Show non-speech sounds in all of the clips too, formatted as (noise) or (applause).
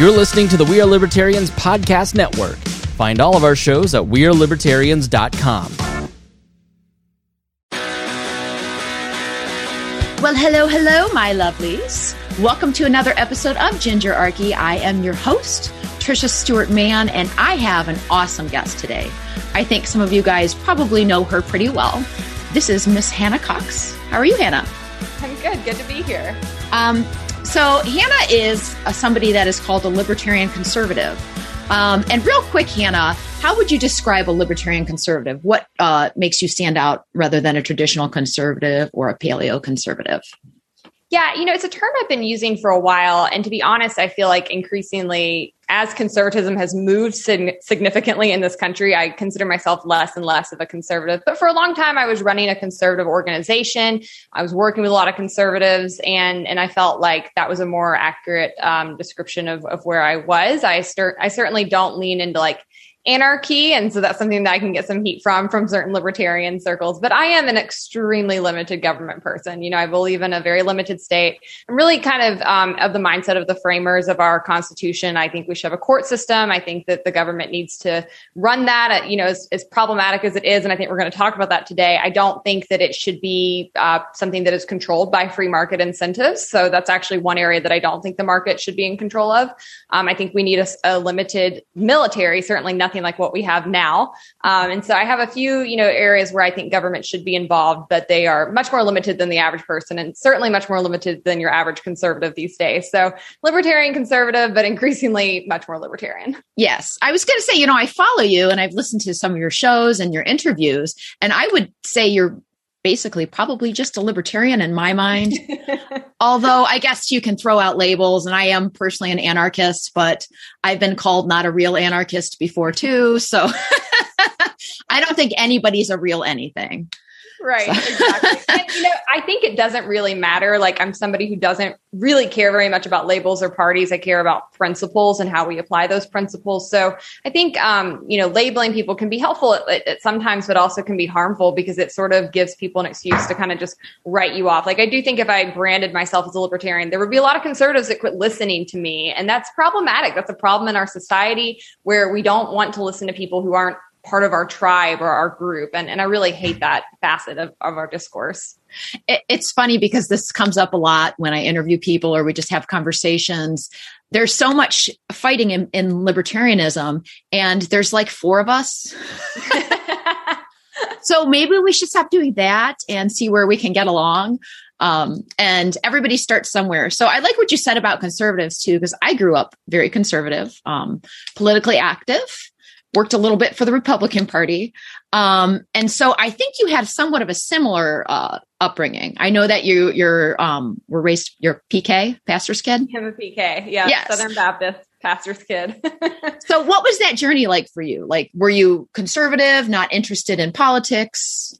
You're listening to the We Are Libertarians Podcast Network. Find all of our shows at WeareLibertarians.com. Well, hello, hello, my lovelies. Welcome to another episode of Gingerarchy. I am your host, Trisha Stewart Mann, and I have an awesome guest today. I think some of you guys probably know her pretty well. This is Miss Hannah Cox. How are you, Hannah? I'm good. Good to be here. Um, so Hannah is somebody that is called a libertarian conservative. Um, and real quick, Hannah, how would you describe a libertarian conservative? What uh, makes you stand out rather than a traditional conservative or a paleo conservative? Yeah, you know, it's a term I've been using for a while. And to be honest, I feel like increasingly, as conservatism has moved significantly in this country, I consider myself less and less of a conservative. But for a long time, I was running a conservative organization. I was working with a lot of conservatives, and and I felt like that was a more accurate um, description of, of where I was. I start, I certainly don't lean into like anarchy and so that's something that i can get some heat from from certain libertarian circles but i am an extremely limited government person. You know i believe in a very limited state. I'm really kind of um, of the mindset of the framers of our constitution. I think we should have a court system. I think that the government needs to run that you know as, as problematic as it is and i think we're going to talk about that today. I don't think that it should be uh, something that is controlled by free market incentives so that's actually one area that i don't think the market should be in control of. Um, i think we need a, a limited military certainly nothing nothing like what we have now. Um, and so I have a few, you know, areas where I think government should be involved, but they are much more limited than the average person and certainly much more limited than your average conservative these days. So libertarian conservative, but increasingly much more libertarian. Yes. I was going to say, you know, I follow you and I've listened to some of your shows and your interviews, and I would say you're basically probably just a libertarian in my mind. (laughs) Although I guess you can throw out labels, and I am personally an anarchist, but I've been called not a real anarchist before too. So (laughs) I don't think anybody's a real anything. Right, (laughs) exactly. and, you know, I think it doesn't really matter. Like, I'm somebody who doesn't really care very much about labels or parties. I care about principles and how we apply those principles. So I think, um, you know, labeling people can be helpful at, at sometimes, but also can be harmful because it sort of gives people an excuse to kind of just write you off. Like, I do think if I branded myself as a libertarian, there would be a lot of conservatives that quit listening to me. And that's problematic. That's a problem in our society where we don't want to listen to people who aren't part of our tribe or our group. And, and I really hate that facet of, of our discourse. It, it's funny because this comes up a lot when I interview people or we just have conversations. There's so much fighting in, in libertarianism, and there's like four of us. (laughs) so maybe we should stop doing that and see where we can get along. Um, and everybody starts somewhere. So I like what you said about conservatives too, because I grew up very conservative, um, politically active worked a little bit for the Republican Party. Um, and so I think you had somewhat of a similar uh, upbringing. I know that you you're um, were raised you're PK pastor's kid. I'm a PK, yeah, yes. Southern Baptist pastor's kid. (laughs) so what was that journey like for you? Like, were you conservative, not interested in politics?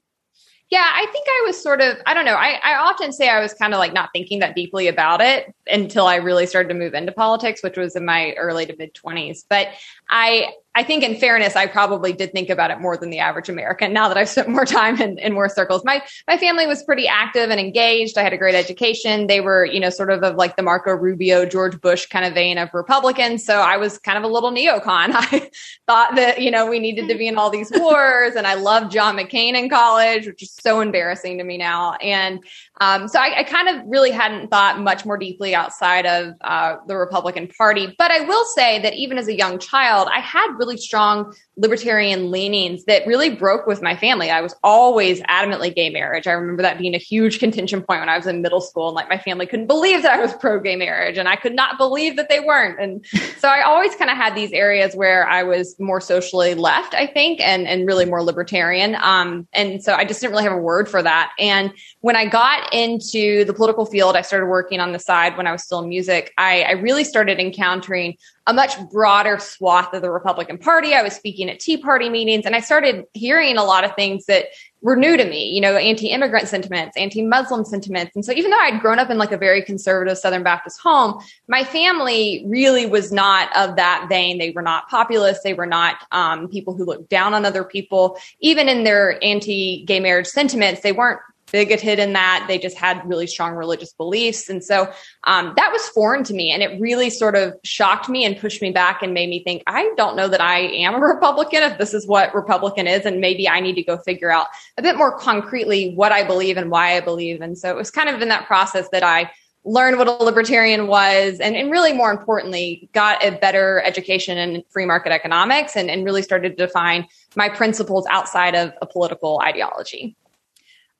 Yeah, I think I was sort of, I don't know. I, I often say I was kind of like not thinking that deeply about it until I really started to move into politics, which was in my early to mid 20s. But I, I think in fairness, I probably did think about it more than the average American now that I've spent more time in, in more circles. My my family was pretty active and engaged. I had a great education. They were, you know, sort of of like the Marco Rubio, George Bush kind of vein of Republicans. So I was kind of a little neocon. (laughs) I thought that, you know, we needed to be in all these wars. And I loved John McCain in college, which is so embarrassing to me now. And um, so I, I, kind of really hadn't thought much more deeply outside of uh, the Republican Party. But I will say that even as a young child, I had really strong libertarian leanings that really broke with my family. I was always adamantly gay marriage. I remember that being a huge contention point when I was in middle school, and like my family couldn't believe that I was pro gay marriage, and I could not believe that they weren't. And so I always kind of had these areas where I was more socially left, I think, and and really more libertarian. Um, and so I just didn't really have a word for that. And when I got into the political field, I started working on the side when I was still in music. I, I really started encountering a much broader swath of the Republican Party. I was speaking at Tea Party meetings and I started hearing a lot of things that were new to me, you know, anti-immigrant sentiments, anti-Muslim sentiments. And so even though I'd grown up in like a very conservative Southern Baptist home, my family really was not of that vein. They were not populist. They were not um, people who looked down on other people. Even in their anti-gay marriage sentiments, they weren't bigoted in that. They just had really strong religious beliefs. And so um, that was foreign to me. And it really sort of shocked me and pushed me back and made me think, I don't know that I am a (laughs) Republican if this is what Republican is. And maybe I need to go figure out a bit more concretely what I believe and why I believe. And so it was kind of in that process that I learned what a libertarian was and, and really more importantly got a better education in free market economics and, and really started to define my principles outside of a political ideology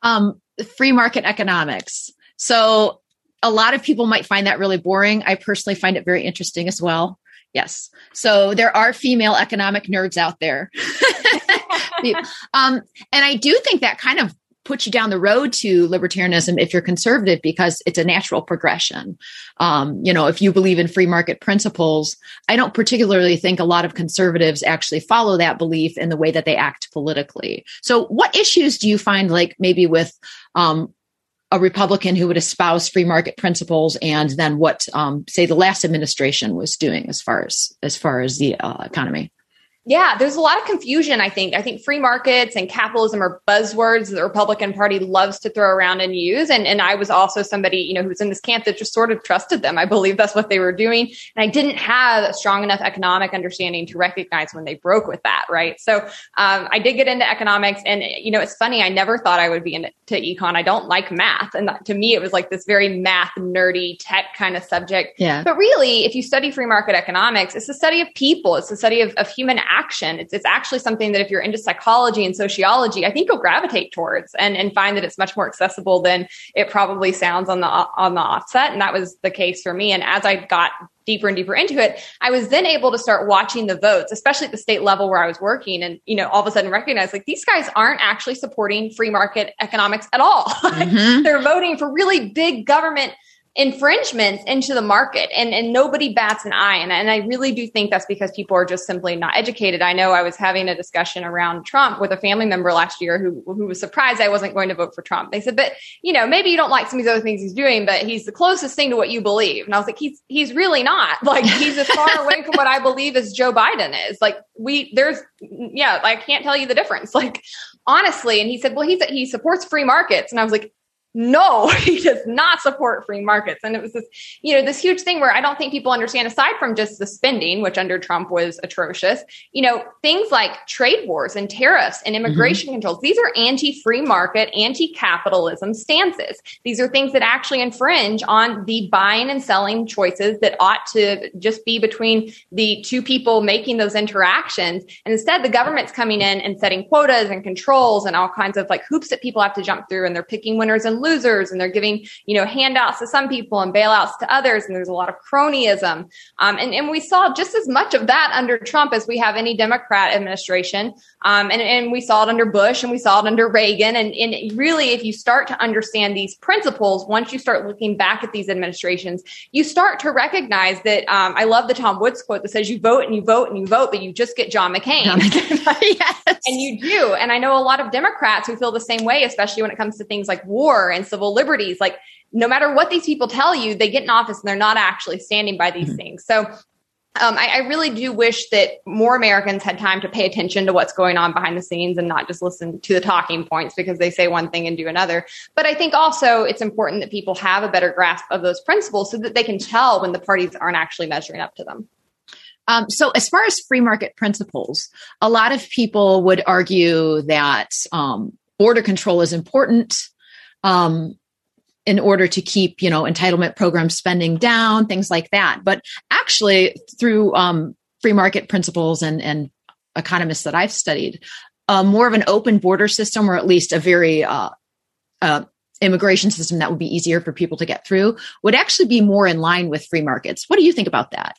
um, free market economics. So a lot of people might find that really boring. I personally find it very interesting as well. Yes. So there are female economic nerds out there. (laughs) (laughs) Um, and i do think that kind of put you down the road to libertarianism if you're conservative because it's a natural progression. Um, you know, if you believe in free market principles, I don't particularly think a lot of conservatives actually follow that belief in the way that they act politically. So, what issues do you find, like maybe with um, a Republican who would espouse free market principles, and then what, um, say, the last administration was doing as far as as far as the uh, economy? Yeah, there's a lot of confusion, I think. I think free markets and capitalism are buzzwords that the Republican Party loves to throw around and use. And, and I was also somebody, you know, who was in this camp that just sort of trusted them. I believe that's what they were doing. And I didn't have a strong enough economic understanding to recognize when they broke with that, right? So um, I did get into economics. And, you know, it's funny, I never thought I would be into econ. I don't like math. And to me, it was like this very math, nerdy, tech kind of subject. Yeah. But really, if you study free market economics, it's a study of people, it's a study of, of human action. It's, it's actually something that if you're into psychology and sociology, I think you'll gravitate towards and, and find that it's much more accessible than it probably sounds on the on the offset. And that was the case for me. And as I got deeper and deeper into it, I was then able to start watching the votes, especially at the state level where I was working, and you know, all of a sudden recognize like these guys aren't actually supporting free market economics at all. (laughs) Mm-hmm. They're voting for really big government infringements into the market and, and nobody bats an eye. And, and I really do think that's because people are just simply not educated. I know I was having a discussion around Trump with a family member last year who, who was surprised I wasn't going to vote for Trump. They said, but you know, maybe you don't like some of these other things he's doing, but he's the closest thing to what you believe. And I was like, he's, he's really not (laughs) like, he's as far away from what I believe as Joe Biden is. Like we, there's, yeah, I can't tell you the difference. Like honestly. And he said, well, he's, he supports free markets. And I was like, no, (laughs) he does not support free markets. And it was this, you know, this huge thing where I don't think people understand, aside from just the spending, which under Trump was atrocious, you know, things like trade wars and tariffs and immigration mm-hmm. controls. These are anti free market, anti capitalism stances. These are things that actually infringe on the buying and selling choices that ought to just be between the two people making those interactions. And instead, the government's coming in and setting quotas and controls and all kinds of like hoops that people have to jump through. And they're picking winners and losers and they're giving, you know, handouts to some people and bailouts to others. And there's a lot of cronyism. Um, and, and we saw just as much of that under Trump as we have any Democrat administration. Um, and, and we saw it under Bush and we saw it under Reagan. And, and really, if you start to understand these principles, once you start looking back at these administrations, you start to recognize that um, I love the Tom Woods quote that says you vote and you vote and you vote, but you just get John McCain. John McCain. (laughs) yes. And you do. And I know a lot of Democrats who feel the same way, especially when it comes to things like war and civil liberties. Like, no matter what these people tell you, they get in office and they're not actually standing by these mm-hmm. things. So um, I, I, really do wish that more Americans had time to pay attention to what's going on behind the scenes and not just listen to the talking points because they say one thing and do another. But I think also it's important that people have a better grasp of those principles so that they can tell when the parties aren't actually measuring up to them. Um, so, as far as free market principles, a lot of people would argue that um, border control is important. Um, in order to keep you know entitlement program spending down things like that. But actually through um, free market principles and and economists that i've studied uh, more of an open border system or at least a very uh, uh, immigration system that would be easier for people to get through would actually be more in line with free markets. What do you think about that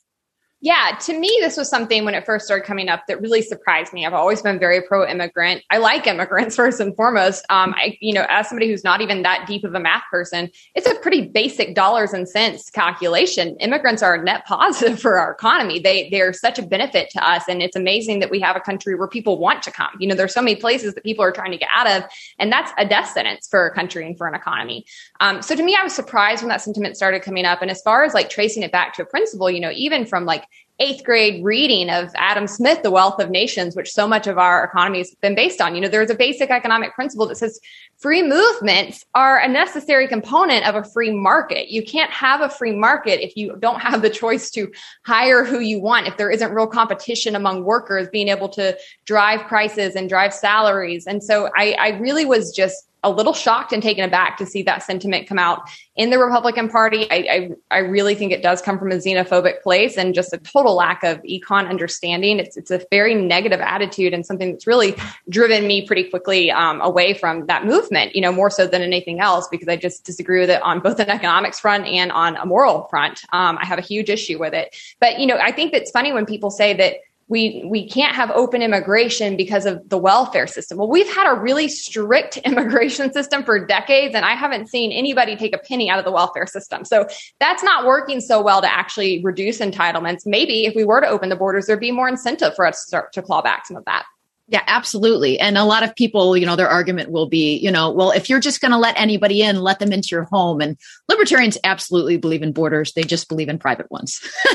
yeah, to me, this was something when it first started coming up that really surprised me. I've always been very pro immigrant. I like immigrants (laughs) first and foremost. Um, I, you know, as somebody who's not even that deep of a math person, it's a pretty basic dollars and cents calculation. Immigrants are a net (laughs) positive for our economy. They, they're such a benefit to us. And it's amazing that we have a country where people want to come. You know, there's so many places that people are trying to get out of, and that's a death sentence for a country and for an economy. Um, so to me, I was surprised when that sentiment started coming up. And as far as like tracing it back to a principle, you know, even from like eighth grade reading of Adam Smith, The Wealth of Nations, which so much of our economy has been based on. You know, there's a basic economic principle that says free movements are a necessary component of a free market. You can't have a free market if you don't have the choice to hire who you want, if there isn't real competition among workers being able to drive prices and drive salaries. And so I, I really was just a little shocked and taken aback to see that sentiment come out in the Republican Party. I, I, I, really think it does come from a xenophobic place and just a total lack of econ understanding. It's, it's a very negative attitude and something that's really driven me pretty quickly um, away from that movement, you know, more so than anything else, because I just disagree with it on both an economics front and on a moral front. Um, I have a huge issue with it. But, you know, I think it's funny when people say that we we can't have open immigration because of the welfare system. Well, we've had a really strict (laughs) immigration system for decades and I haven't seen anybody take a penny out of the welfare system. So that's not working so well to actually reduce entitlements. Maybe if we were to open the borders there'd be more incentive for us to start to claw back some of that. Yeah, absolutely. And a lot of people, you know, their argument will be, you know, well, if you're just going to let anybody in, let them into your home. And libertarians absolutely believe in borders. They just believe in private ones. (laughs)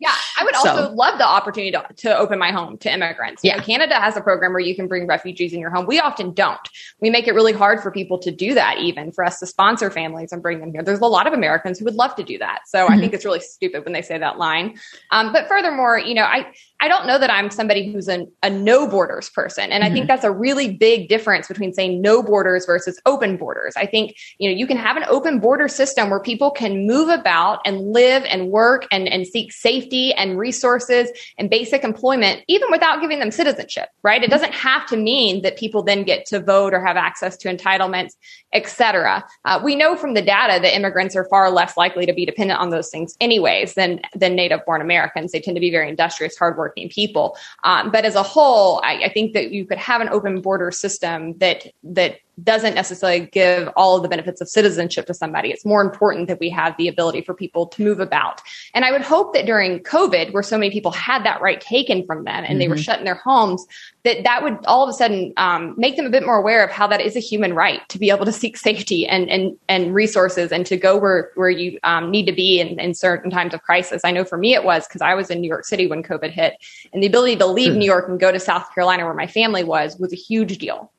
yeah. I would also so, love the opportunity to, to, open my home to immigrants. Yeah. You know, Canada has a program where you can bring refugees in your home. We often don't. We make it really hard for people to do that, even for us to sponsor families and bring them here. There's a lot of Americans who would love to do that. So mm-hmm. I think it's really stupid when they say that line. Um, but furthermore, you know, I, I don't know that I'm somebody who's an, a no borders person. And mm-hmm. I think mm-hmm. that's a really big difference between saying no borders versus open borders. I think, you know, you can have an open border system where people can move about and live and work and, and seek safety and resources and basic employment, even without giving them citizenship, right? It doesn't have to mean that people then get to vote or have access to entitlements, et cetera. Uh, we know from the data that immigrants are far less likely to be dependent on those things anyways than, than native born Americans. They tend to be very industrious, hardworking hardworking people. Um, but as a whole, I, I think that you could have an open border system that that doesn't necessarily give all of the benefits of citizenship to somebody. It's more important that we have the ability for people to move about. And I would hope that during COVID, where so many people had that right taken from them and mm-hmm. they were mm-hmm. shut in their homes, that that would all of a sudden um, make them a bit more aware of how that is a human right to be able to seek safety and and and resources and to go where where you um, need to be in, in certain times of crisis. I know for me it was because I was in New York City when COVID hit, and the ability to leave. New York and go to South Carolina where my family was was a huge deal.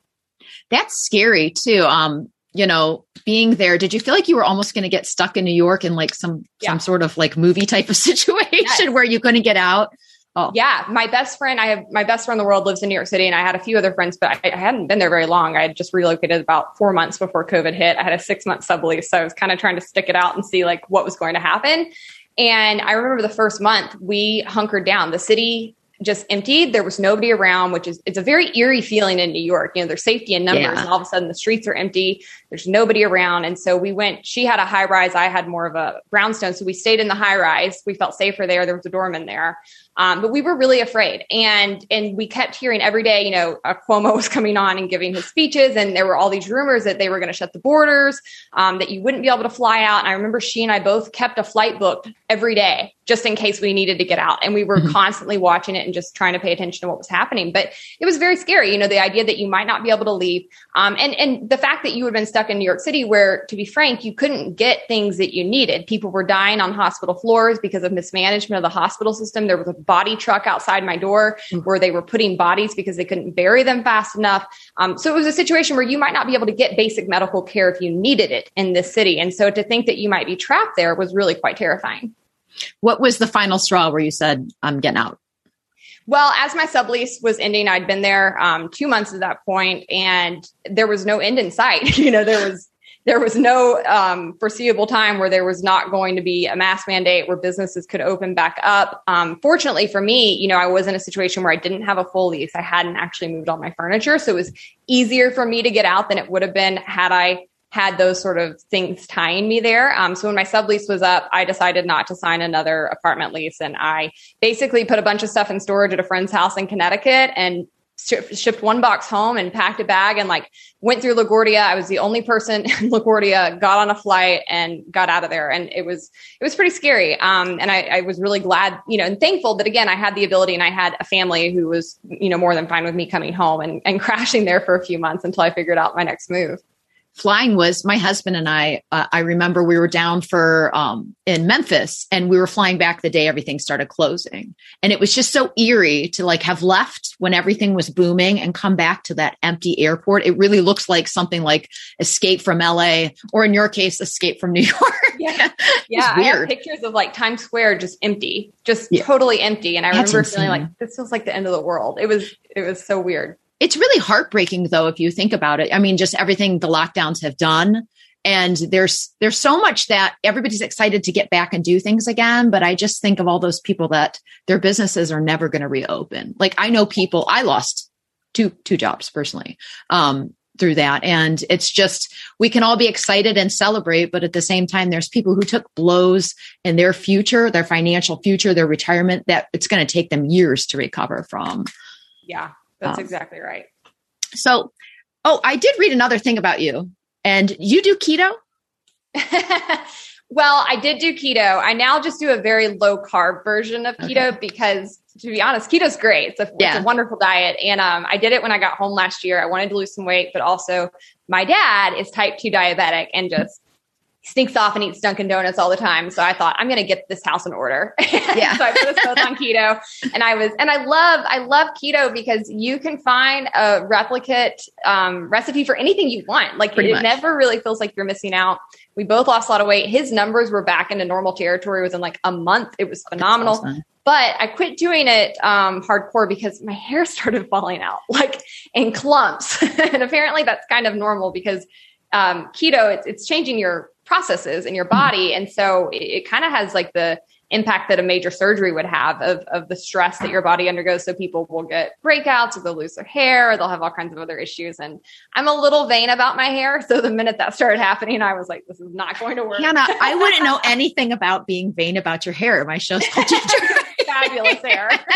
That's scary too. Um, you know, being there, did you feel like you were almost going to get stuck in New York in like some yeah. some sort of like movie type of (laughs) situation yes. where you couldn't get out? Oh. Yeah, my best friend, I have my best friend in the world lives in New York City, and I had a few other friends, but I, I hadn't been there very long. I had just relocated about four months before COVID hit. I had a six month sublease, so I was kind of trying to stick it out and see like what was going to happen. And I remember the first month we hunkered down. The city just emptied. There was nobody around, which is it's a very eerie feeling in New York. You know, there's safety in numbers, yeah. and all of a sudden the streets are empty. There's nobody around, and so we went. She had a high rise. I had more of a brownstone, so we stayed in the high rise. We felt safer there. There was a doorman there, um, but we were really afraid, and and we kept hearing every day. You know, uh, Cuomo (laughs) was coming on and giving his speeches, and there were all these rumors that they were going to shut the borders, um, that you wouldn't be able to fly out. And I remember she and I both kept a flight booked every day just in case we needed to get out. And we were mm-hmm. constantly watching it and just trying to pay attention to what was happening. But it was very scary, you know, the idea that you might not be able to leave. Um, and, and the fact that you had been stuck in New York City, where to be frank, you couldn't get things that you needed. People were dying on hospital floors because of mismanagement of the hospital system. There was a body truck outside my door mm-hmm. where they were putting bodies because they couldn't bury them fast enough. Um, so it was a situation where you might not be able to get basic medical care if you needed it in this city. And so to think that you might be trapped there was really quite terrifying. What was the final straw where you said, I'm getting out? Well, as my sublease was ending, I'd been there um, two months at that point, and there was no end in sight. (laughs) you know, there was there was no um, foreseeable time where there was not going to be a mask mandate where businesses could open back up. Um, fortunately for me, you know, I was in a situation where I didn't have a full lease. I hadn't actually moved all my furniture, so it was easier for me to get out than it would have been had I had those sort of things tying me there. Um, so when my sublease was up, I decided not to sign another apartment lease. And I basically put a bunch of stuff in storage at a friend's house in Connecticut and shipped one box home and packed a bag and like went through LaGuardia. I was the only person (laughs) in LaGuardia, got on a flight and got out of there. And it was, it was pretty scary. Um, and I, I was really glad, you know, and thankful that again, I had the ability and I had a family who was, you know, more than fine with me coming home and, and (laughs) crashing there for a few months until I figured out my next move. Flying was my husband and I. Uh, I remember we were down for um, in Memphis, and we were flying back the day everything started closing, and it was just so eerie to like have left when everything was booming and come back to that empty airport. It really looks like something like Escape from L.A. or in your case, Escape from New (laughs) York. Yeah, (laughs) yeah. I have pictures of like Times Square just empty, just yeah. totally empty, and I That's remember insane. feeling like this feels like the end of the world. It was it was so weird. It's really heartbreaking though, if you think about it. I mean, just everything the lockdowns have done. And there's there's so much that everybody's excited to get back and do things again. But I just think of all those people that their businesses are never going to reopen. Like I know people, I lost two two jobs personally. Um, through that. And it's just, we can all be excited and celebrate, but at the same time, there's people who took blows in their future, their financial future, their retirement that it's going to take them years to recover from. Yeah. That's um, exactly right. So, oh, I did read another thing about you, and you do keto. (laughs) well, I did do keto. I now just do a very low carb version of keto okay. because, to be honest, keto's great. It's a, yeah. it's a wonderful diet, and um, I did it when I got home last year. I wanted to lose some weight, but also my dad is type two diabetic and just sneaks off and eats Dunkin' Donuts all the time. So I thought I'm going to get this house in order. (laughs) Yeah. so I put us both on keto, and I was, and I love, I love keto because you can find a replicate um, recipe for anything you want. Like Pretty it much. never really feels like you're missing out. We both lost a lot of weight. His numbers were back into normal territory within like a month. It was phenomenal. Awesome. But I quit doing it um, hardcore because my hair (laughs) started falling out like in clumps, (laughs) and apparently that's kind of normal because um, keto it's, it's changing your processes in your body. And so it, it kind of has like the impact that a major surgery would have of, of the stress that your body undergoes. So people will get breakouts or they'll lose their hair or they'll have all kinds of other issues. And I'm a little vain about my hair. So the minute that started happening, I was like, this is not going to work. Hannah, (laughs) I wouldn't know anything about being vain about your hair. My show's called (laughs) Fabulous hair. (laughs)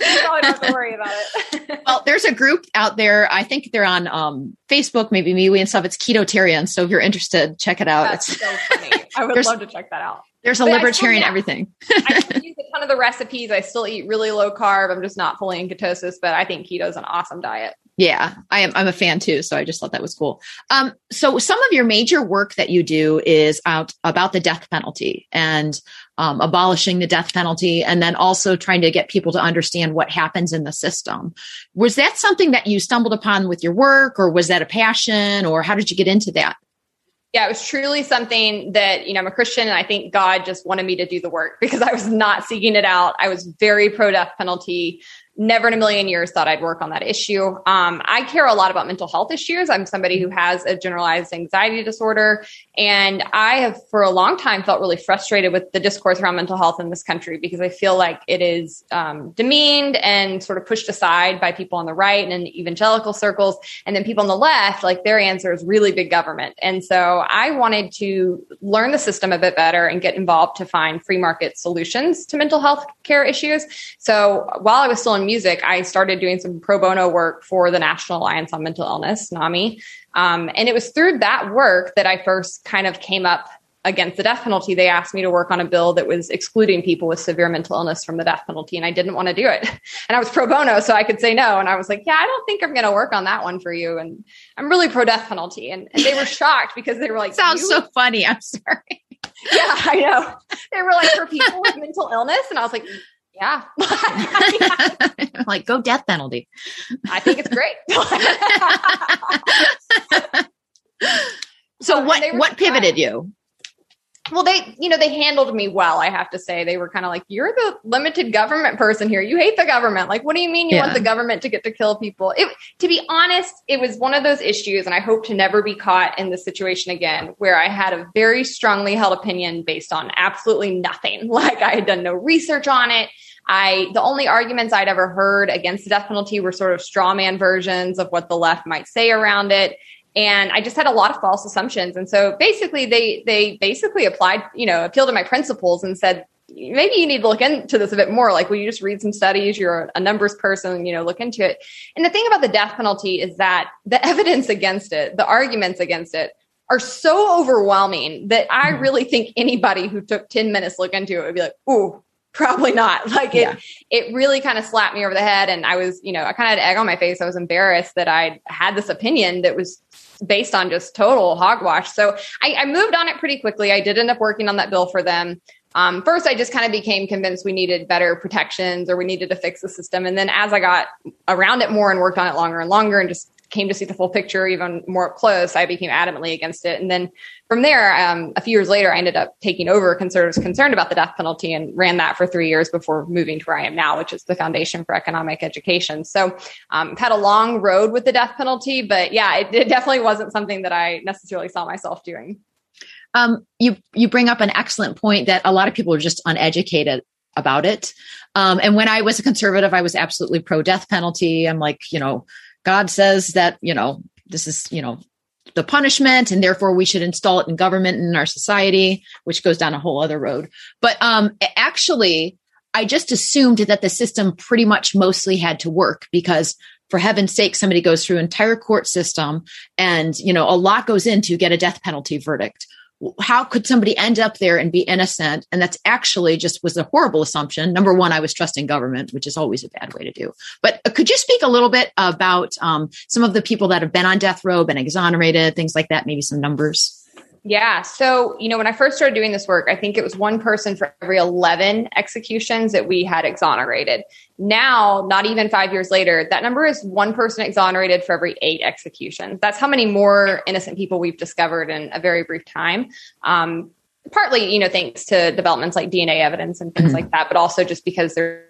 you probably don't have to worry about it. well, there's a group out there. I think they're on um, Facebook, maybe MeWe and stuff. It's Ketotarian. So if you're interested, check it out. That's it's so funny. I would love to check that out. There's a but libertarian everything. (laughs) I use a ton of the recipes. I still eat really low carb. I'm just not fully in ketosis, but I think keto is an awesome diet. Yeah, I am. I'm a fan too. So I just thought that was cool. Um, so some of your major work that you do is out about the death penalty and um, abolishing the death penalty, and then also trying to get people to understand what happens in the system. Was that something that you stumbled upon with your work, or was that a passion, or how did you get into that? Yeah, it was truly something that, you know, I'm a Christian and I think God just wanted me to do the work because I was not seeking it out. I was very pro death penalty never in a million years thought I'd work on that issue. Um, I care a lot about mental health issues. I'm somebody who has a generalized anxiety disorder. And I have for a long time felt really frustrated with the discourse around mental health in this country because I feel like it is um, demeaned and sort of pushed aside by people on the right and in evangelical circles. And then people on the left, like their answer is really big government. And so I wanted to learn the system a bit better and get involved to find free market solutions to mental health care issues. So while I was still in music, I started doing some pro bono work for the National Alliance on Mental Illness, NAMI. Um, and it was through that work that I first kind of came up against the death penalty. They asked me to work on a bill that was excluding people with severe mental illness from the death penalty, and I didn't want to do it. (laughs) And I was pro bono, so I could say no. And I was like, yeah, I don't think I'm going to work on that one for you. And I'm really pro death penalty. And, and (laughs) they were shocked because they were like, sounds so funny. I'm sorry. (laughs) Yeah, I know. They were like, for people with mental illness. And I was like, yeah. (laughs) (laughs) like go death penalty. I think it's great. (laughs) so what what pivoted you? Well, they, you know, they handled me well, I have to say. They were kind of like, you're the limited government person here. You hate the government. Like, what do you mean you yeah. want the government to get to kill people? It, to be honest, it was one of those issues, and I hope to never be caught in this situation again, where I had a very strongly held opinion based on absolutely nothing. (laughs) Like, I had done no research on it. I the only arguments I'd ever heard against the death penalty were sort of straw man versions of what the left might say around it. And I just had a lot of false assumptions. And so basically they they basically applied, you know, appealed to my principles and said, maybe you need to look into this a bit more. Like, will you just read some studies? You're a numbers person, you know, look into it. And the thing about the death penalty is that the (laughs) evidence against it, the arguments against it, are so overwhelming that I mm-hmm. really think anybody who took 10 minutes to look into it would be like, ooh, probably not. (laughs) Like it, yeah. it really kind of slapped me over the head. And I was, you know, I kind of had egg on my face. I was embarrassed that I had this opinion that was based on just total hogwash. So I, I moved on it pretty quickly. I did end up working on that bill for them. Um, first, I just kind of became convinced we needed better protections or we needed to fix the system. And then as I got around it more and worked on it longer and longer and just came to see the full picture even more up close, I became adamantly against it. And then from there, um, a few years later, I ended up taking over conservatives concerned about the death penalty and ran that for three years before moving to where I am now, which is the Foundation for Economic Education. So um, I've had a long road with the death penalty, but yeah, it, it definitely wasn't something that I necessarily saw myself doing. Um, you you bring up an excellent point that a lot of people are just uneducated about it. Um, and when I was a conservative, I was absolutely pro death penalty. I'm like, you know, God says that, you know, this is, you know, the punishment and therefore we should install it in government and in our society, which goes down a whole other road. But um, actually, I just assumed that the system pretty much mostly had to work because for heaven's sake, somebody goes through entire court system and, you know, a lot goes into get a death penalty verdict how could somebody end up there and be innocent? And that's actually just was a horrible assumption. Number one, I was trusting government, which is always a bad way to do. But uh, could you speak a little bit about um, some of the people that have been on death row, been exonerated, things like that, maybe some numbers? Yeah. So, you know, when I first started doing this work, I think it was one person for every 11 executions that we had exonerated. Now, not even five years later, that number is one person exonerated for every eight executions. That's how many more innocent people we've discovered in a very brief time. Um, partly, you know, thanks to developments like DNA evidence and things mm-hmm. like that, but also just because there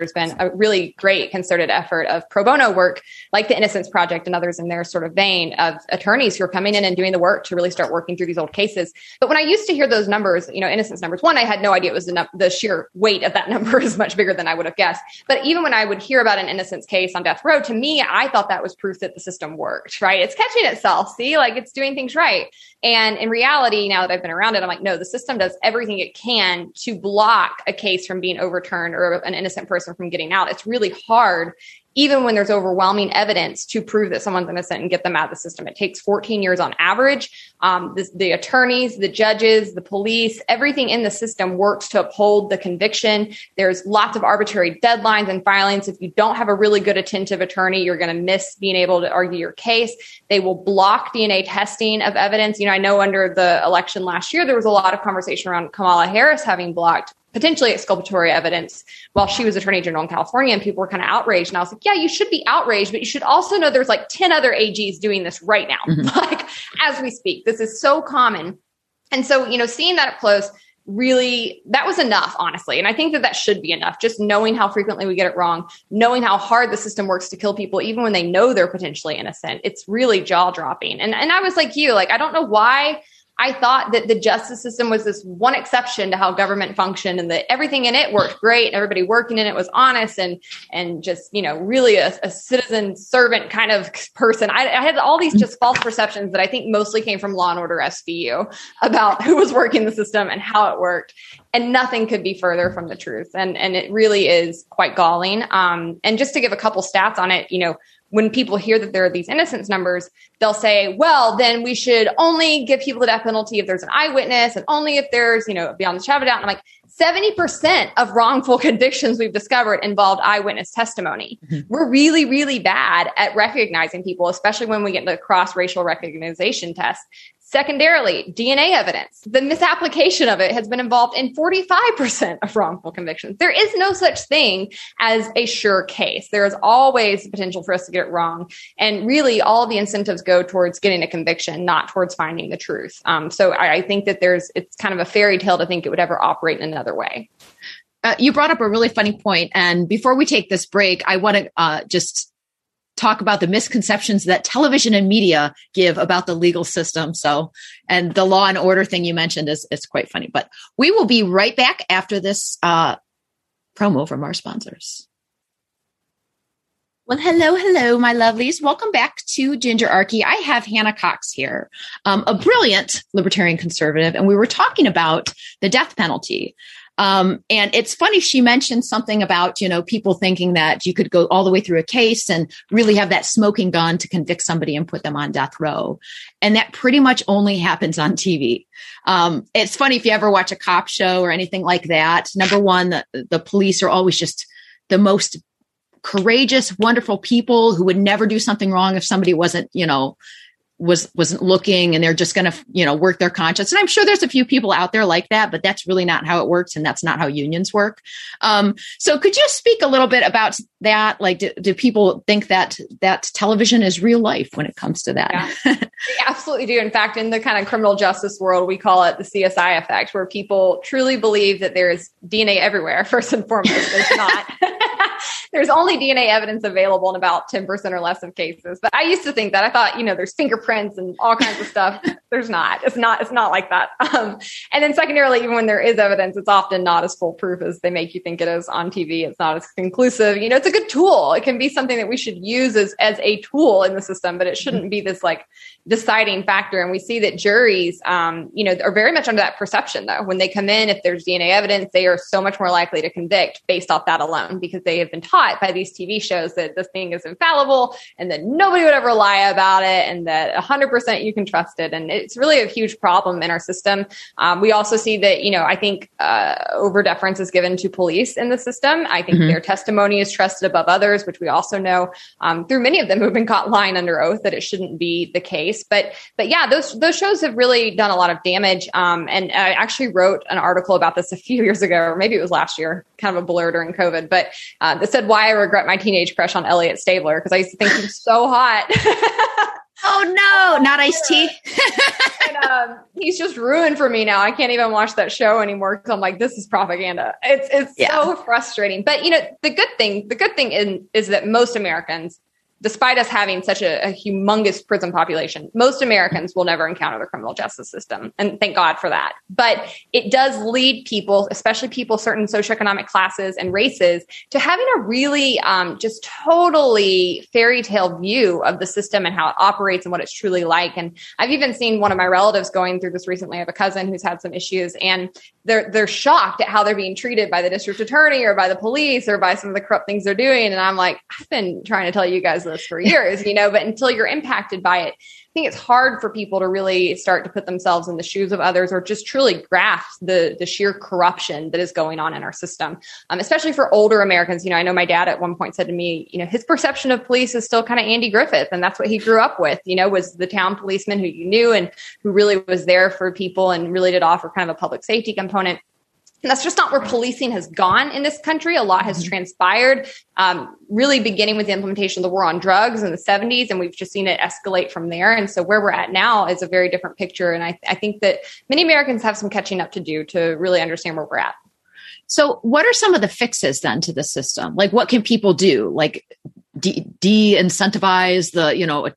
there's been a really great concerted effort of pro bono work like the Innocence Project and others in their sort of vein of attorneys who are coming in and doing the work to really start working through these old cases. But when I used to hear those numbers, you know, innocence numbers, one, I had no idea it was the, the sheer weight of that (laughs) number is much bigger than I would have guessed. But even when I would hear about an innocence case on death row, to me, I thought that was proof that the system worked, right? It's catching itself. See, like it's doing things right. And in reality, now that I've been around it, I'm like, no, the system does everything it can to block a case from being overturned or an innocent person from getting out. It's really hard even when there's overwhelming evidence to prove that someone's innocent and get them out of the system. It takes 14 years on average. Um, the, attorneys, the judges, the police, everything in the system works to uphold the conviction. There's lots of arbitrary deadlines and filings. If you don't have a really good attentive attorney, you're going to miss being able to argue your case. They will block DNA testing of evidence. You know, I know under the election last year, there was a lot of conversation around Kamala Harris having blocked potentially exculpatory evidence while she was attorney general in California and people were kind of outraged. And I was like, yeah, you should be outraged, but you should also know there's like 10 other AGs doing this right now, mm-hmm. (laughs) like as we speak. This is so common. And so, you know, seeing that up close really, that was enough, honestly. And I think that that should be enough. Just knowing how frequently we get it wrong, knowing how hard the system works to kill people, even when they know they're potentially innocent. It's really jaw dropping. And, and I was like you, like, I don't know why I thought that the justice system was this one exception to how government functioned and that everything in it worked great. And everybody working in it was honest and, and just, you know, really a, a citizen servant kind of person. I, I, had all these just false perceptions that I think mostly came from Law and Order SVU about who was working the system and how it worked. And nothing could be further from the truth. And, and it really is quite galling. Um, and just to give a couple stats on it, you know, when people hear that there are these innocence numbers, they'll say, well, then we should only give people the death penalty if there's an eyewitness and only if there's, you know, beyond the shadow of doubt. And I'm like, 70% of wrongful (laughs) convictions we've discovered involved eyewitness testimony. Mm-hmm. We're really, really bad at recognizing people, especially when we get the cross racial recognition test. Secondarily, DNA evidence. The misapplication of it has been involved in 45% of wrongful convictions. There is no such thing as a sure case. There is always the potential for us to get it wrong. And really, all the incentives go towards getting a conviction, not towards finding the truth. Um, so I, I think that there's, it's kind of a fairy tale to think it would ever operate in another way. Uh, you brought up a really funny point, and before we take this break, I want to uh, just talk about the misconceptions that television and media give about the legal system. So, and the law and order thing you mentioned is, is quite funny. But we will be right back after this uh, promo from our sponsors. Well, hello, hello, my lovelies. Welcome back to Gingerarchy. I have Hannah Cox here, um, a brilliant libertarian conservative, and we were talking about the death penalty. Um, and it's funny, she mentioned something about, you know, people thinking that you could go all the way through a case and really have that smoking gun to convict somebody and put them on death row. And that pretty much only happens on TV. Um, it's funny if you ever watch a cop show or anything like that. Number one, the, the police are always just the most courageous, wonderful people who would never do something wrong if somebody wasn't, you know, was wasn't looking and they're just going to you know work their conscience. And i'm sure there's a few people out there like that but that's really not how it works and that's not how unions work. Um, so could you speak a little bit about that? Like do, do, people think that that television is real life when it comes to that? Yeah. they absolutely do. In fact in the kind of criminal justice world we call it the csi effect where people truly believe that there is dna everywhere (laughs) first and foremost. There's not. (laughs) There's only DNA evidence available in about 10% or less of cases. But I used to think that. I thought, you know, there's fingerprints and all kinds of stuff. there's not. It's not, it's not like that. Um, and then secondarily, even when there is evidence, it's often not as foolproof as they make you think it is on TV. It's not as conclusive. You know, it's a good tool. It can be something that we should use as, as a tool in the system, but it shouldn't be this like deciding factor. And we see that juries, um, you know, are very much under that perception though. When they come in, if there's DNA evidence, they are so much more likely to convict based off that alone because they have been taught by these TV shows that this thing is infallible and that nobody would ever lie about it and that 100% you can trust it. And it's really a huge problem in our system. Um, we also see that, you know, I think uh, over deference is given to police in the system. I think mm-hmm. their testimony is trusted above others, which we also know um, through many of them who've been caught lying under oath that it shouldn't be the case. But but yeah, those those shows have really done a lot of damage. Um, and I actually wrote an article about this a few years ago, or maybe it was last year, kind of a blur during COVID. But uh, that said why I regret my teenage crush on Elliot Stabler because I used to think he was so hot. (laughs) oh no, not Ice-T. and, um, he's just ruined for me now. I can't even watch that show anymore because I'm like, this is propaganda. It's it's yeah. so frustrating. But you know, the good thing, the good thing in, is that most Americans despite us having such a, a, humongous prison population, most Americans will never encounter the criminal justice system. And thank God for that. But it does lead people, especially people certain socioeconomic classes and races, to having a really um, just totally fairy tale view of the system and how it operates and what it's truly like. And I've even seen one of my relatives going through this recently. I have a cousin who's had some issues and they're they're shocked at how they're being treated by the district attorney or by the police or by some of the corrupt things they're doing. And I'm like, I've been trying to tell you guys this for years, (laughs) you know, but until you're impacted by it, think it's hard for people to really start to put themselves in the shoes of others or just truly grasp the the sheer corruption that is going on in our system. Um, especially for older Americans. You know, I know my dad at one point said to me, you know, his perception of police is still kind of Andy Griffith, and that's what he grew up with. You know, was the town policeman who you knew and who really was there for people and really did offer kind of a public safety component. And that's just not where policing has gone in this country. A lot has mm-hmm. transpired, um, really beginning with the implementation of the war on drugs in the 70s, and we've just seen it escalate from there. And so where we're at now is a very different picture. And I, I think that many Americans have some catching up to do to really understand where we're at. So, what are some of the fixes then to the system? Like, what can people do? Like, de incentivize the, you know,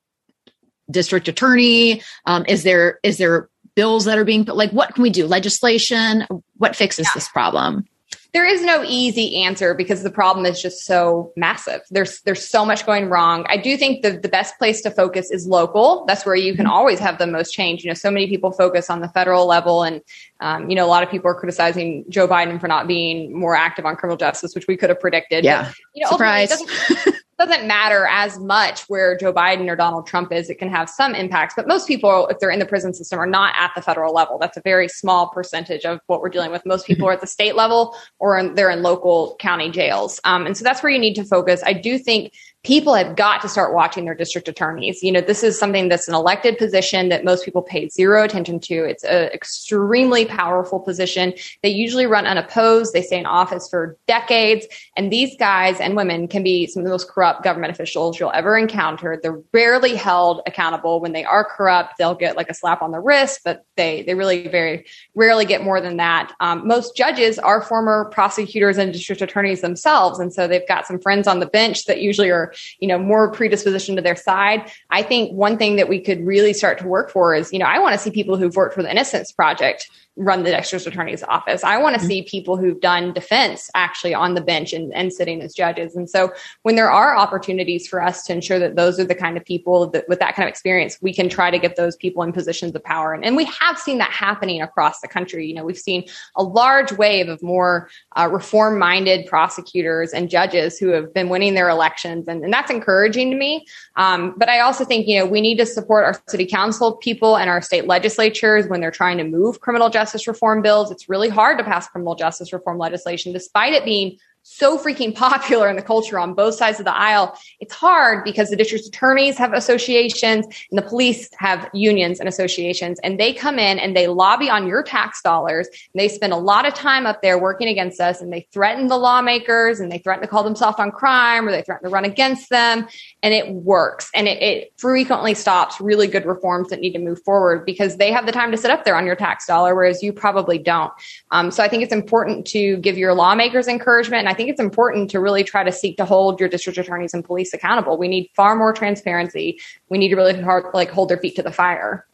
district attorney? Um, is there is there bills that are being put like what can we do legislation what fixes yeah. this problem there is no easy answer because the problem is just so massive. There's there's so much going wrong. I do think the the best place to focus is local. That's where you can mm-hmm. always have the most change. You know, so many people focus on the federal level, and um, you know, a lot of people are criticizing Joe Biden for not being more active on criminal justice, which we could have predicted. Yeah, but, you know, surprise. (laughs) doesn't matter as much where Joe Biden or Donald Trump is. It can have some impacts, but most people, if they're in the prison system, are not at the federal level. That's a very small percentage of what we're dealing with. Most people are at the state level or in, they're in local county jails. Um, and so that's where you need to focus. I do think people have got to start watching their district attorneys. You know, this is something that's an elected position that most people pay zero attention to. It's an extremely powerful position. They usually run unopposed. They stay in office for decades. And these guys and women can be some of the most corrupt government officials you'll ever encounter. They're rarely held accountable. When they are corrupt, they'll get like a slap on the wrist, but they, they really very rarely get more than that. Um, most judges are former prosecutors and district attorneys themselves. And so they've got some friends on the bench that usually are you know, more predisposition to their side. I think one thing that we could really start to work for is, you know, I want to see people who've worked for the Innocence Project run the district attorney's office. I want to mm-hmm. see people who've done defense actually on the bench and, and sitting as judges. And so when there are opportunities for us to ensure that those are the kind of people that with that kind of experience, we can try to get those people in positions of power. And, and we have seen that happening across the country. You know, we've seen a large wave of more uh, reform minded prosecutors and judges who have been winning their elections. And, and that's encouraging to me. Um, but I also think, you know, we need to support our city council people and our state legislatures when they're trying to move criminal justice reform bills. It's really hard to pass criminal justice reform legislation, despite it being so freaking popular in the culture on both sides of the aisle. It's hard because the district attorneys have associations and the police have unions and associations and they come in and they lobby on your tax dollars and they spend a lot of time up there working against us and they threaten the lawmakers and they threaten to call them soft on crime or they threaten to run against them and it works and it, it frequently stops really good reforms that need to move forward because they have the time to sit up there on your tax dollar whereas you probably don't. Um, so I think it's important to give your lawmakers encouragement I think it's important to really try to seek to hold your district attorneys and police accountable. We need far more transparency. We need to really hard, like hold their feet to the fire.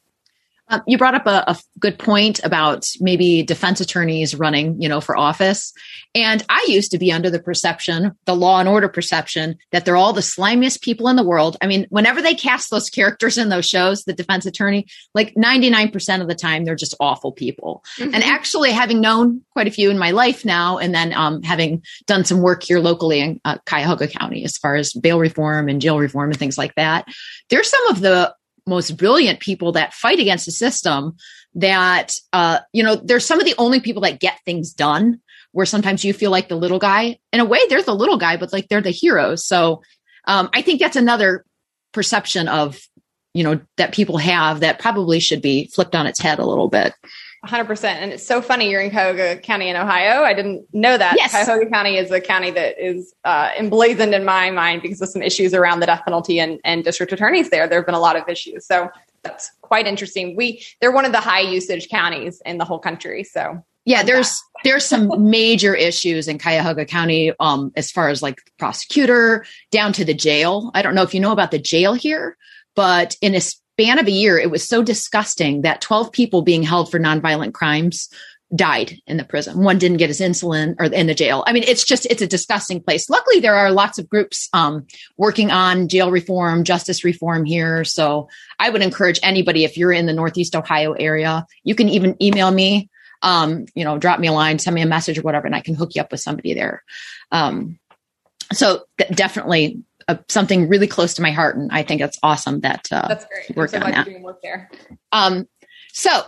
Um, you brought up a, a, good point about maybe defense attorneys running, you know, for office. And I used to be under the perception, the law and order perception, that they're all the slimiest people in the world. I mean, whenever they cast those (laughs) characters in those shows, the defense attorney, like 99% of the time, they're just awful people. Mm-hmm. And actually, having known quite a few in my life now, and then um, having done some work here locally in uh, Cuyahoga County as far as bail reform and jail reform and things like that, there's some of the most brilliant people that fight against the system that uh, you know they're some of the only people that get things done where sometimes you feel like the little guy in a way they're the little guy but like they're the heroes so um, i think that's another perception of you know that people have that probably should be flipped on its head a little bit 100%. And it's so funny you're in Cuyahoga County in Ohio. I didn't know that. Yes. Cuyahoga County is a county that is uh, emblazoned in my mind because of some issues around the death penalty and, and district attorneys there. There have been a lot of issues. So that's quite interesting. We They're one of the high usage counties in the whole country. So yeah, there's there's some (laughs) major issues in Cuyahoga County um, as far as like prosecutor down to the jail. I don't know if you know about the jail here, but in a span of a year, it was so disgusting that 12 people being held for nonviolent crimes died in the prison. One didn't get his insulin or in the jail. I mean, it's just, it's a disgusting place. Luckily, there are lots of groups um, working on jail reform, justice reform here. So I would encourage anybody, if you're in the Northeast Ohio area, you can even email me, um, you know, drop me a line, send me a message or whatever, and I can hook you up with somebody there. Um, so th- definitely a, something really close to my heart, and I think it's awesome that uh, that's great. Work so on that. work there. Um, so,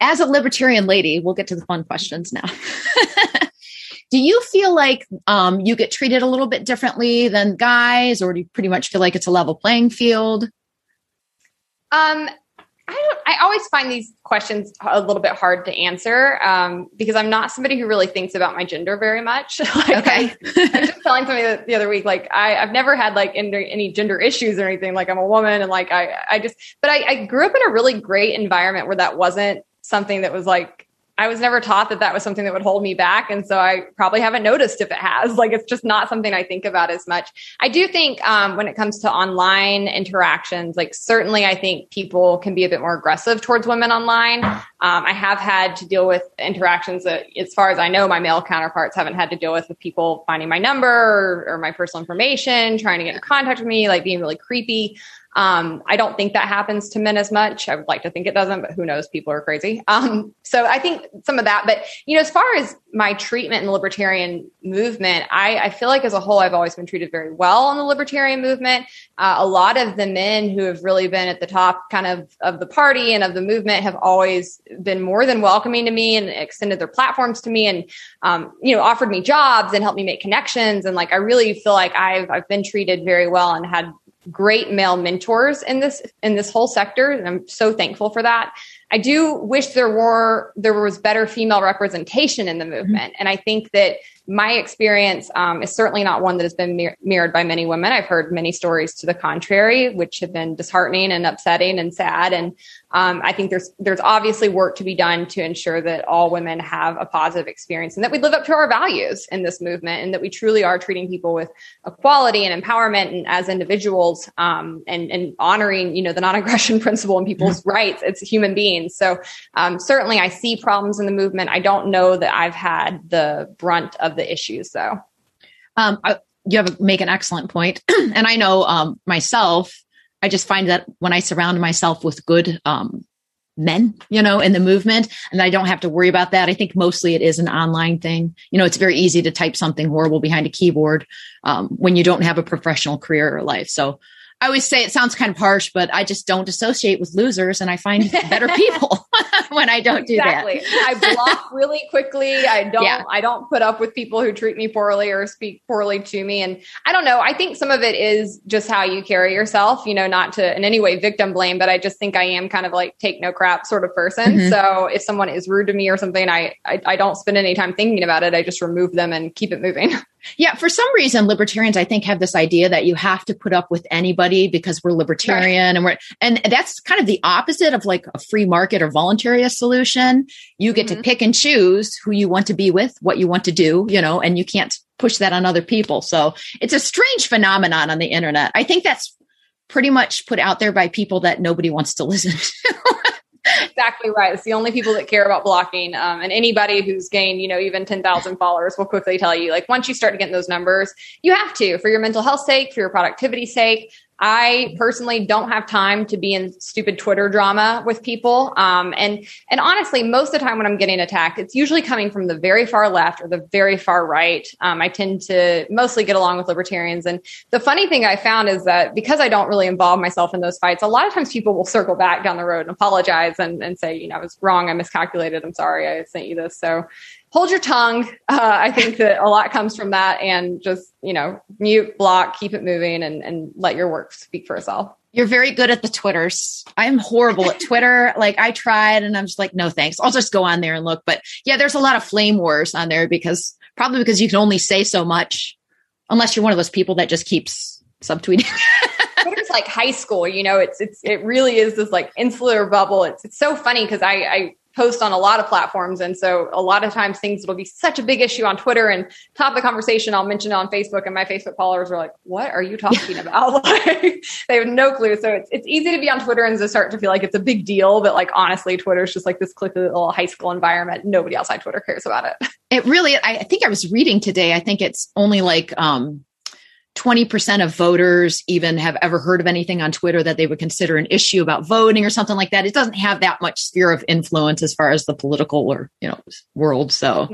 as a libertarian lady, we'll get to the fun questions now. (laughs) do you feel like um, you get treated a little bit differently than guys, or do you pretty much feel like it's a level playing field? Um, I don't. I always find these questions a little bit hard to answer um, because I'm not somebody who really thinks about my gender very much. (laughs) like okay. I, I was just telling somebody the other week, like I, have never had like any, any, gender issues or anything. Like I'm a woman and like I, I just, but I, I grew up in a really great environment where that wasn't something that was like I was never taught that that was something that would hold me back. And so I probably haven't noticed if it has. (laughs) Like it's just not something I think about as much. I do think um, when it comes to online interactions, like certainly I think people can be a bit more aggressive towards women online. Um, I have had to deal with interactions that, as far as I know, my male counterparts haven't had to deal with with people finding my number or, or my personal information, trying to get in contact with me, like being really creepy. Um, I don't think that happens to men as much. I would like to think it doesn't, but who knows? People are crazy. Um, so I think some of that, but you know, as far as my treatment in the libertarian movement, I, I feel like as a whole, I've always been treated very well in the libertarian movement. Uh, a lot of the men who have really been at the top kind of of the party and of the movement have always been more than welcoming to me and extended their platforms to me and, um, you know, offered me jobs and helped me make connections. And like, I really feel like I've, I've been treated very well and had great male mentors in this in this whole sector and i'm so thankful for that i do wish there were there was better female representation in the mm-hmm. movement mm-hmm. and i think that my experience um, is certainly not one that has been mir- mirrored by many women i've heard many stories to the contrary which have been disheartening and upsetting and sad and Um, I think there's there's obviously work to be done to ensure that all women have a positive experience and that we live up to our values in this movement and that we truly are treating people with equality and empowerment and as individuals um, and and honoring you know the non-aggression (laughs) principle and people's mm-hmm. rights as human beings. So um, certainly I see problems in the movement. I don't know that I've had the brunt of the issues though. Um, I, you have make an excellent (clears throat) and I know um, myself, I just find that when I surround myself with good um, men, you know, in the movement, and I don't have to worry about that. I think mostly it is an online thing. You know, it's very easy to type something horrible behind a keyboard um, when you don't have a professional career or life. So I always say it sounds kind of harsh, but I just don't associate with losers and I find (laughs) better people (laughs) when I don't do exactly. that. I block really quickly. I don't yeah. I don't put up with people who treat me poorly or speak poorly to me. And I don't know. I think some of it is just how you carry yourself, you know, not to in any way victim blame, but I just think I am kind of like take no crap sort of person. Mm-hmm. So if someone is rude to me or something, I, I I don't spend any time thinking about it. I just remove them and keep it moving. (laughs) Yeah, for some reason, libertarians, I think, have this idea that you have to put up with anybody because we're libertarian right. and we're, and that's kind of the opposite of like a free market or voluntary solution. You get mm-hmm. to pick and choose who you want to be with, what you want to do, you know, and you can't push that on other people. So it's a strange phenomenon on the internet. I think that's pretty much put out there by people that nobody wants to (laughs) listen to exactly right. It's the only people that care about blocking. Um, and anybody who's gained, you know, even 10,000 followers will quickly tell you, like, once you start getting those numbers, you have to for your mental health sake, for your productivity sake. I personally don't have time to be in stupid Twitter drama with people. Um, and and honestly, most of the time when I'm getting attacked, it's usually coming from the very far left or the very far right. Um, I tend to mostly get along with libertarians. And the funny thing I found is that because I don't really involve myself in those fights, a lot of times people will circle back down the road and apologize and, and say, you know, I was wrong, I miscalculated, I'm sorry, I sent you this. So hold your tongue. Uh, I think that a lot comes from that and just, you know, mute, block, keep it moving and, and let your work speak for itself. You're very good at the Twitters. I'm horrible at Twitter. (laughs) like I tried and I'm just like, no thanks. I'll just go on there and look. But yeah, there's a lot of flame wars on there because probably because you can only say so much unless you're one of those people that just keeps subtweeting. (laughs) Twitter's like high school, you know, it's, it's, it really is this like insular bubble. It's, it's so funny because I, I post on a lot of platforms. And so a lot of times things will be such a big issue on Twitter and top of the conversation, I'll mention it on Facebook and my Facebook followers are like, what are you talking (laughs) about? (laughs) like, they have no clue. So it's, it's easy to be on Twitter and to start to feel like it's a big deal. But like, honestly, Twitter is just like this cliquey little high school environment. Nobody outside Twitter cares about it. (laughs) It really, I think I was reading today, I think it's only like, um, 20% of voters even have ever heard of anything on Twitter that they would consider an issue about voting or something like that. It doesn't have that much sphere of influence as far as the political or, you know, world. So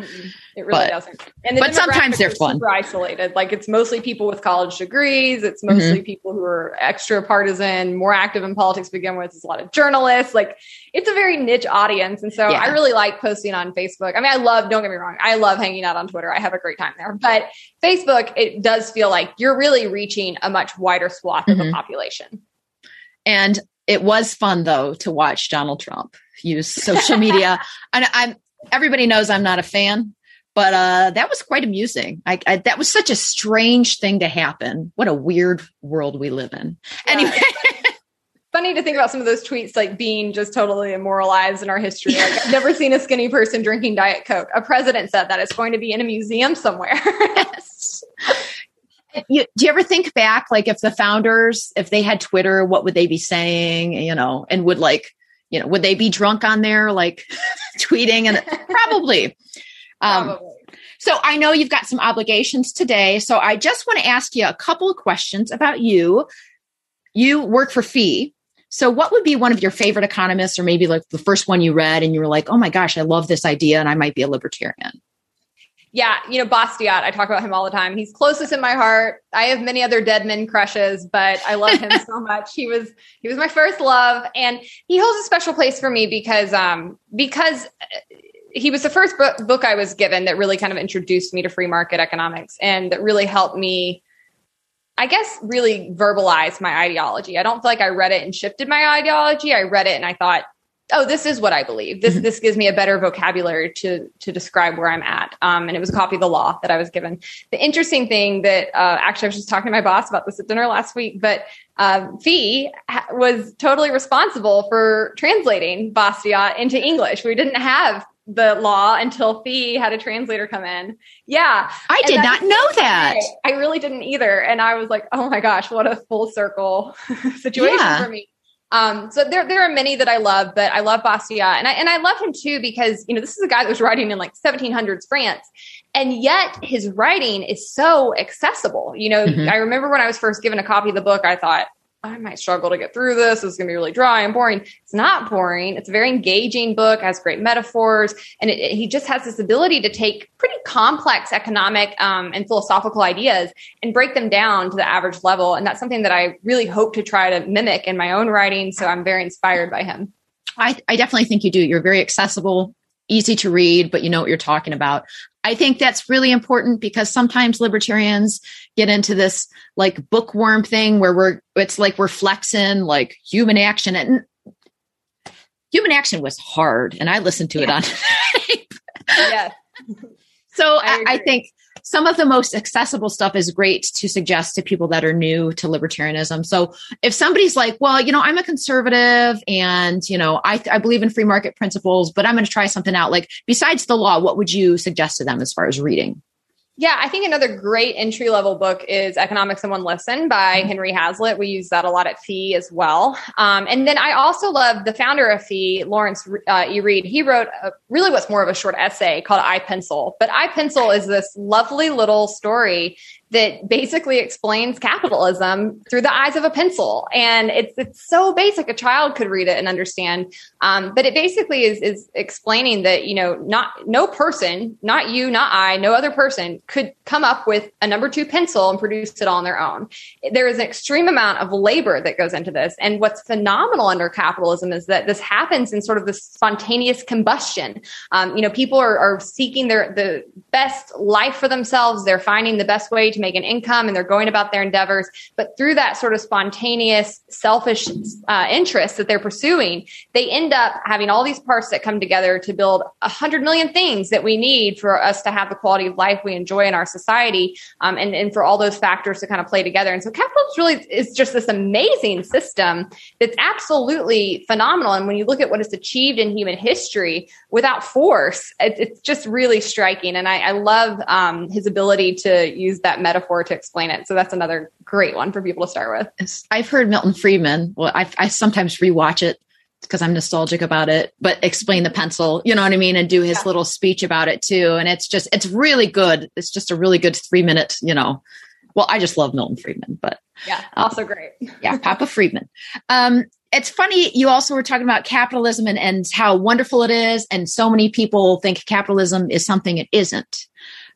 it really but, doesn't. And but sometimes they're fun. Super isolated. Like it's mostly people with college degrees. It's mostly mm-hmm. people who are extra partisan, more active in politics to begin with. It's a lot of journalists. Like it's a very niche audience. And so yeah. I really like posting on Facebook. I mean, I love, don't get me wrong. I love hanging out on Twitter. I have a great time there, but Facebook, it does feel like you're really reaching a much wider swath mm-hmm. of the mm-hmm. population. And it was fun though to watch Donald Trump use social media. (laughs) and I'm, everybody knows I'm not a fan, but uh, that was quite amusing. I, I, that was such a strange thing to happen. What a weird world we live in. Yeah. Anyway. (laughs) funny to think about some of those tweets like being just totally immoralized in our history. Like I've never seen a skinny person drinking Diet Coke. A president said that it's going to be in a museum somewhere. (laughs) yes. You, do you ever think back, like if the founders, if they had Twitter, what would they be saying? You know, and would like, you know, would they be drunk on there, like (laughs) tweeting? And probably. Um. So I know you've got some obligations today. So I just want to ask you a couple of questions about you. You work for FEE, so, what would be one of your favorite economists, or maybe like the first one you read and you were like, oh my gosh, I love this idea and I might be a libertarian? Yeah, you know, Bastiat, I talk about him all the time. He's closest in my heart. I have many other dead men crushes, but I love him (laughs) so much. He was he was my first love and he holds a special place for me because um because he was the first book, book I was given that really kind of introduced me to free market economics and that really helped me I guess, really verbalize my ideology. I don't feel like I read it and shifted my ideology. I read it and I thought, oh, this is what I believe. This mm-hmm. this gives me a better vocabulary to to describe where I'm at. Um, and it was a copy of the law that I was given. The interesting thing that uh, actually I was just talking to my boss about this at dinner last week, but uh, FEE ha- was totally responsible for translating Bastiat into English. We didn't have the law until FEE had a translator come in. Yeah. I did not know that. I really didn't either. And I was like, oh my gosh, what a full circle (laughs) situation yeah. for me. Um, so there, there are many that I love, but I love Bastiat and I, and I love him too, because, you know, this is a guy that was writing in like 1700s France and yet his writing is so accessible. You know, mm-hmm. I remember when I was first given a copy of the book, I thought, I might struggle to get through this. It's going to be really dry and boring. It's not boring. It's a very engaging book, has great metaphors, and it, it, he just has this ability to take pretty complex economic um, and philosophical ideas and break them down to the average level. And that's something that I really hope to try to mimic in my own writing. So I'm very inspired by him. I, I definitely think you do. You're very accessible, easy to read, but you know what you're talking about. I think that's really important because sometimes libertarians get into this like bookworm thing where we're it's like we're flexing like human action and human action was hard and I listened to yeah. it on (laughs) Yeah. so I, I, think some of the most accessible stuff is great to suggest to people that are new to libertarianism. So if somebody's like, well, you know, I'm a conservative and, you know, I, I believe in free market principles, but I'm going to try something out, like besides the law, what would you suggest to them as far as reading? Yeah, I think another great entry level book is Economics in One Lesson by mm-hmm. Henry Hazlitt. We use that a lot at FEE as well. Um, and then I also love the founder of FEE, Lawrence uh, E. Read. He wrote a, really what's more of a short essay called I Pencil. But I Pencil is this lovely little story that basically explains capitalism through the eyes of a pencil. And it's it's so basic a child could read it and understand. Um, but it basically is is explaining that you know not no person, not you, not I, no other person could come up with a number two pencil and produce it all on their own. There is an extreme amount of labor that goes into this. And what's phenomenal under capitalism is that this happens in sort of this spontaneous combustion. Um, you know, people are, are seeking their the best life for themselves. They're finding the best way to make an income and they're going about their endeavors. But through that sort of spontaneous, selfish uh, interest that they're pursuing, they end up having all these parts that come together to build a hundred million things that we need for us to have the quality of life we enjoy in our society, um, and, and for all those factors to kind of play together. And so capitalism really is just this amazing system that's absolutely phenomenal. And when you look at what it's achieved in human history without force, it, it's just really striking. And I, I love um, his ability to use that metaphor to explain it. So that's another great one for people to start with. I've heard Milton Friedman. Well, I, I sometimes rewatch it because I'm nostalgic about it, but explain the pencil, you know what I mean? And do his yeah. little speech about it too. And it's just, it's really good. It's just a really good three minute, you know, well, I just love Milton Friedman, but yeah, also um, great. (laughs) yeah. Papa Friedman. Um, it's funny. You also were talking about capitalism and, and how wonderful it is. And so many people think capitalism is something it isn't.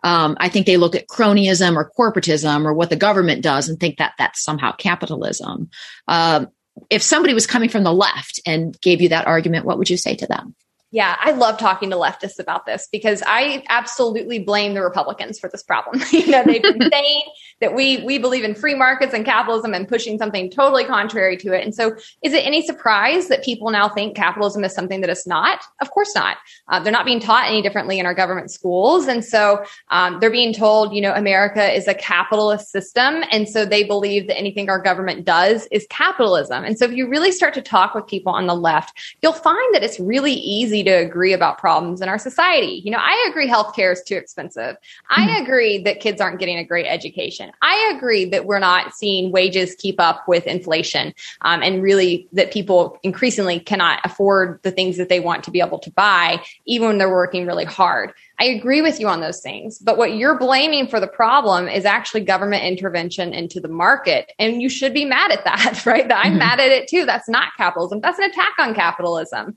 Um, I think they look at cronyism or corporatism or what the government does and think that that's somehow capitalism. Um, if somebody was coming from the left and gave you that argument, what would you say to them? Yeah, I love talking to leftists about this because I absolutely blame the Republicans for this problem. (laughs) you know, they've been (laughs) saying that we we believe in free markets and capitalism and pushing something totally contrary to it. And so, is it any surprise that people now think capitalism is something that it's not? Of course not. Uh, they're not being taught any differently in our government schools, and so um, they're being told, you know, America is a capitalist system, and so they believe that anything our government does is capitalism. And so, if you really start to talk with people on the left, you'll find that it's really easy to agree about problems in our society. You know, I agree healthcare is too expensive. I mm-hmm. agree that kids aren't getting a great education. I agree that we're not seeing wages keep up with inflation, um, and really that people increasingly cannot afford the things that they want to be able to buy, even when they're working really hard. I agree with you on those things. But what you're blaming for the problem is actually government intervention into the market. And you should be mad at that, (laughs) right? That I'm mm-hmm. mad at it too. That's not capitalism. That's an attack on capitalism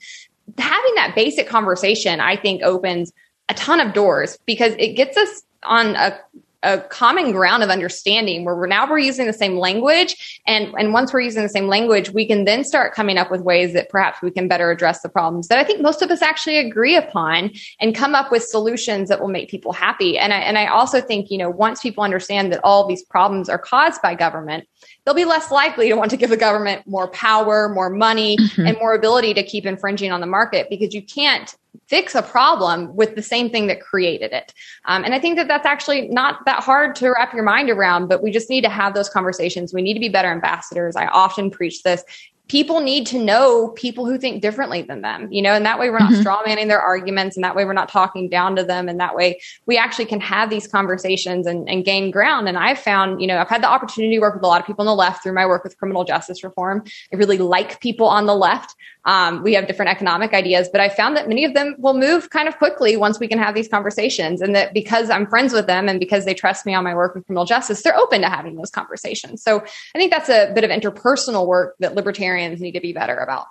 having that basic conversation, I think opens a ton of doors because it gets us on a a common ground of understanding where we're now we're using the same language. And and once we're using the same language we can then start coming up with ways that perhaps we can better address the problems that i think most of us actually agree upon and come up with solutions that will make people happy. And i and i also think you know once people understand that all these problems are caused by government they'll be less likely to want to give the government more power more money mm-hmm. and more ability to keep infringing on the market because you can't fix a problem with the same thing that created it. Um, and I think that that's actually not that hard to wrap your mind around, but we just need to have those conversations. We need to be better ambassadors. I often preach this people need to know people who think differently than them, you know, and that way we're not mm-hmm. straw manning their arguments and that way we're not talking down to them. And that way we actually can have these conversations and, and gain ground. And I've found, you know, I've had the opportunity to work with a lot of people on the left through my work with criminal justice reform. I really like people on the left. Um, we have different economic ideas, but I found that many of them will move kind of quickly once we can have these conversations. And that because I'm friends with them and because they trust me on my work with criminal justice, they're open to having those conversations. So I think that's a bit of interpersonal work that libertarians need to be better about.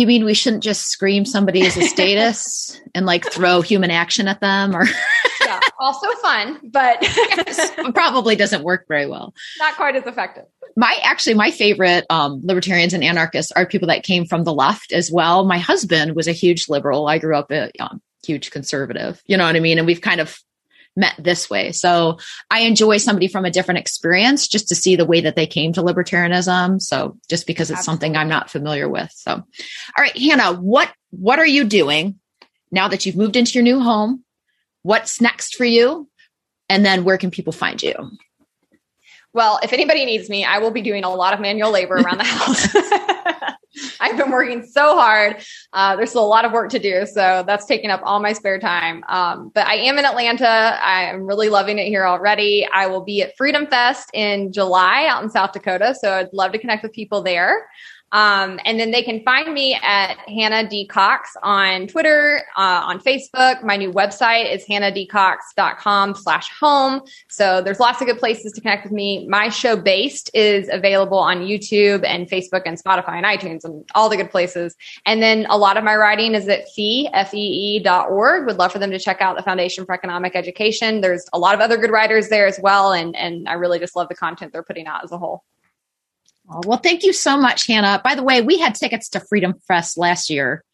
You mean we shouldn't just scream somebody as a status (laughs) and like throw human action at them or (laughs) Yeah, also fun, but yes, probably doesn't work very well. Not quite as effective my actually my favorite um, libertarians and anarchists are people that came from the left as well. My husband was a huge liberal. I grew up a um, huge conservative. You know what I mean? And we've kind of met this way. So I enjoy somebody from a different experience just to see the way that they came to libertarianism. So just because it's Absolutely. something I'm not familiar with. So, all right, Hannah, what what are you doing now that you've moved into your new home? What's next for you? And then where can people find you? Well, if anybody needs me, I will be doing a lot of manual labor around the (laughs) house. (laughs) (laughs) I've been working so hard. Uh, there's still a lot of work to do. So that's taking up all my spare time. Um, but I am in Atlanta. I'm really loving it here already. I will be at Freedom Fest in July out in South Dakota. So I'd love to connect with people there. Um, and then they can find me at Hannah D. Cox on Twitter, uh, on Facebook. My new website is hannahdcox.com slash home. So there's lots of good places to connect with me. My show Based is available on YouTube and Facebook and Spotify and iTunes and all the good places. And then a lot of my writing is at fee, F-E-E dot org. Would love for them to check out the Foundation for Economic Education. There's a lot of other good writers there as well. And, and I really just love the content they're putting out as a whole. Oh, well, thank you so much, Hannah. By the way, we had tickets to Freedom Fest last year,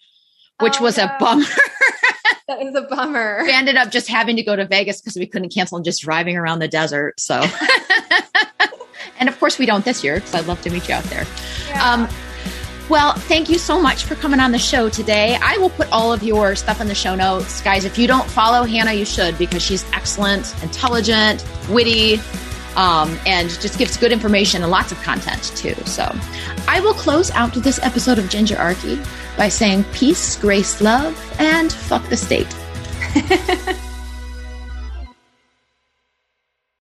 which oh, (laughs) was no. a bummer. that is a bummer. We ended up just having to go to Vegas because we couldn't cancel and just driving around the desert. So, (laughs) and of course, we don't this year because I'd love to meet you out there. Yeah. Um, well, thank you so much for coming on the show today. I will put all of your stuff in the show notes. Guys, if you don't follow Hannah, you should because she's excellent, intelligent, witty, um, and just gives good information and lots of content too. So I will close out this episode of Gingerarchy by saying peace, grace, love, and fuck the state. (laughs)